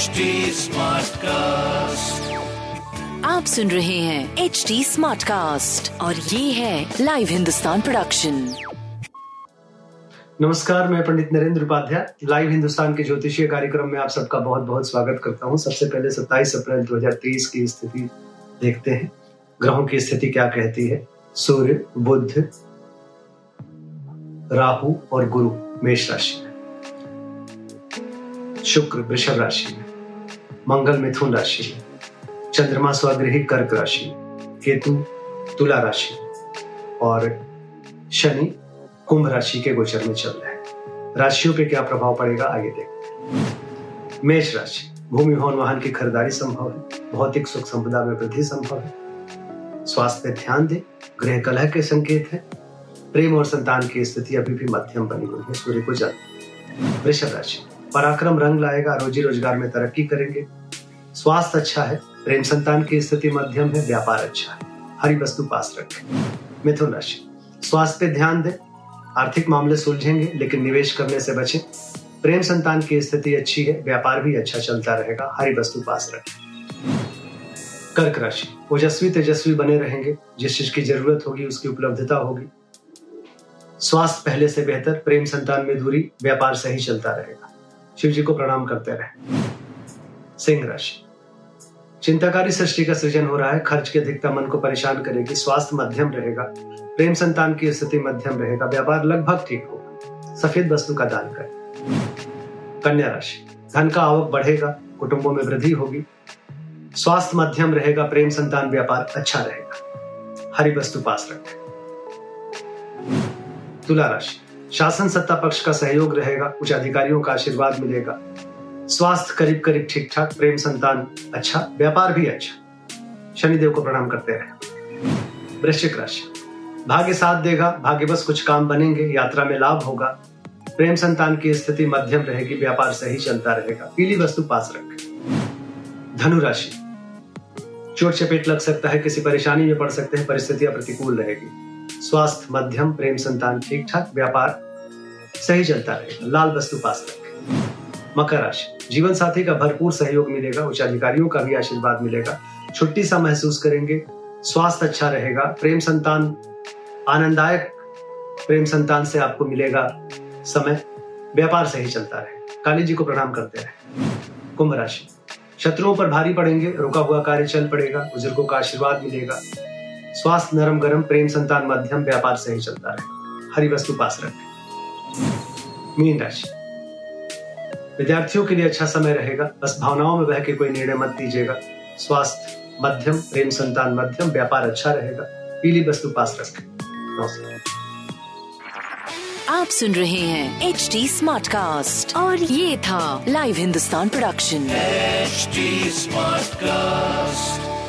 HD Smartcast. आप सुन रहे हैं एच डी स्मार्ट कास्ट और ये है लाइव हिंदुस्तान प्रोडक्शन नमस्कार मैं पंडित नरेंद्र उपाध्याय। लाइव हिंदुस्तान के ज्योतिषीय कार्यक्रम में आप सबका बहुत बहुत स्वागत करता हूँ। सबसे पहले 27 अप्रैल 2023 की स्थिति देखते हैं। ग्रहों की स्थिति क्या कहती है? सूर्य बुद्ध राहु और गुरु मेष राशि में। शुक्र वृषभ राशि में। मंगल मिथुन राशि चंद्रमा स्वगृही कर्क राशि केतु तुला राशि और शनि कुंभ राशि के गोचर में चल रहे हैं। राशियों पे क्या प्रभाव पड़ेगा, आगे देखते हैं। मेष राशि, भूमि, भवन, वाहन की खरीदारी संभव है। भौतिक सुख संपदा में वृद्धि संभव है। स्वास्थ्य पे ध्यान दें। गृह कलह के संकेत है। प्रेम और संतान की स्थिति अभी भी मध्यम बनी हुई है। सूर्य को जल वृषभ राशि पराक्रम रंग लाएगा, रोजी रोज़गार में तरक्की करेंगे। स्वास्थ्य अच्छा है, प्रेम संतान की स्थिति मध्यम है, व्यापार अच्छा है। हरी वस्तु पास रखें। मिथुन राशि। स्वास्थ्य पे ध्यान दें। आर्थिक मामले सुलझेंगे, लेकिन निवेश करने से बचें। प्रेम संतान की स्थिति अच्छी है, व्यापार भी अच्छा चलता रहेगा, हरी वस्तु पास रखें। कर्क राशि। ओजस्वी तेजस्वी बने रहेंगे, जिस चीज़ की ज़रूरत होगी, उसकी उपलब्धता होगी। स्वास्थ्य पहले से बेहतर, प्रेम संतान में दूरी, व्यापार सही चलता रहेगा। शिव जी को प्रणाम करते रहे। सिंह राशि। चिंताकारी सृष्टि का सृजन हो रहा है। खर्च की अधिकता मन को परेशान करेगी स्वास्थ्य मध्यम रहेगा। प्रेम संतान की स्थिति मध्यम रहेगा। व्यापार लगभग ठीक होगा। सफ़ेद वस्तु का दान करें। कन्या राशि। धन का आवक बढ़ेगा। कुटुंबों में वृद्धि होगी। स्वास्थ्य मध्यम रहेगा। प्रेम संतान व्यापार अच्छा रहेगा। हरी वस्तु पास रखें। तुला राशि। शासन सत्ता पक्ष का सहयोग रहेगा, कुछ अधिकारियों का आशीर्वाद मिलेगा। स्वास्थ्य करीब करीब ठीक ठाक प्रेम संतान अच्छा व्यापार भी अच्छा। शनिदेव को प्रणाम करते रहे। वृश्चिक राशि। भाग्य साथ देगा, भाग्य बस कुछ काम बनेंगे, यात्रा में लाभ होगा। प्रेम संतान की स्थिति मध्यम रहेगी, व्यापार सही चलता रहेगा। पीली वस्तु पास रखें। धनु राशि। चोट चपेट लग सकता है, किसी परेशानी में पड़ सकते हैं, परिस्थितियाँ प्रतिकूल रहेगी। स्वास्थ्य, मध्यम, प्रेम संतान ठीक ठाक व्यापार, सही चलता रहेगा लाल वस्तु पास रखें। मकर राशि। जीवन साथी का भरपूर सहयोग मिलेगा उच्च अधिकारियों का भी आशीर्वाद मिलेगा। छुट्टी सा महसूस करेंगे। स्वास्थ्य अच्छा रहेगा। प्रेम संतान, आनंददायक प्रेम संतान से आपको मिलेगा। समय। व्यापार सही चलता रहे। काली जी को प्रणाम करते रहे। कुंभ राशि। शत्रुओं पर भारी पड़ेंगे। रुका हुआ कार्य चल पड़ेगा। बुज़ुर्गों का आशीर्वाद मिलेगा। स्वास्थ्य नरम गरम प्रेम संतान मध्यम व्यापार सही चलता रहे। हरी वस्तु पास रखें। मीन राशि। विद्यार्थियों के लिए अच्छा समय रहेगा। बस भावनाओं में बह के कोई निर्णय मत दीजिएगा। स्वास्थ्य मध्यम प्रेम संतान मध्यम व्यापार अच्छा रहेगा। पीली वस्तु पास रखें। नमस्कार। आप सुन रहे हैं एच डी स्मार्ट कास्ट और ये था live Hindustan production HD Smartcast.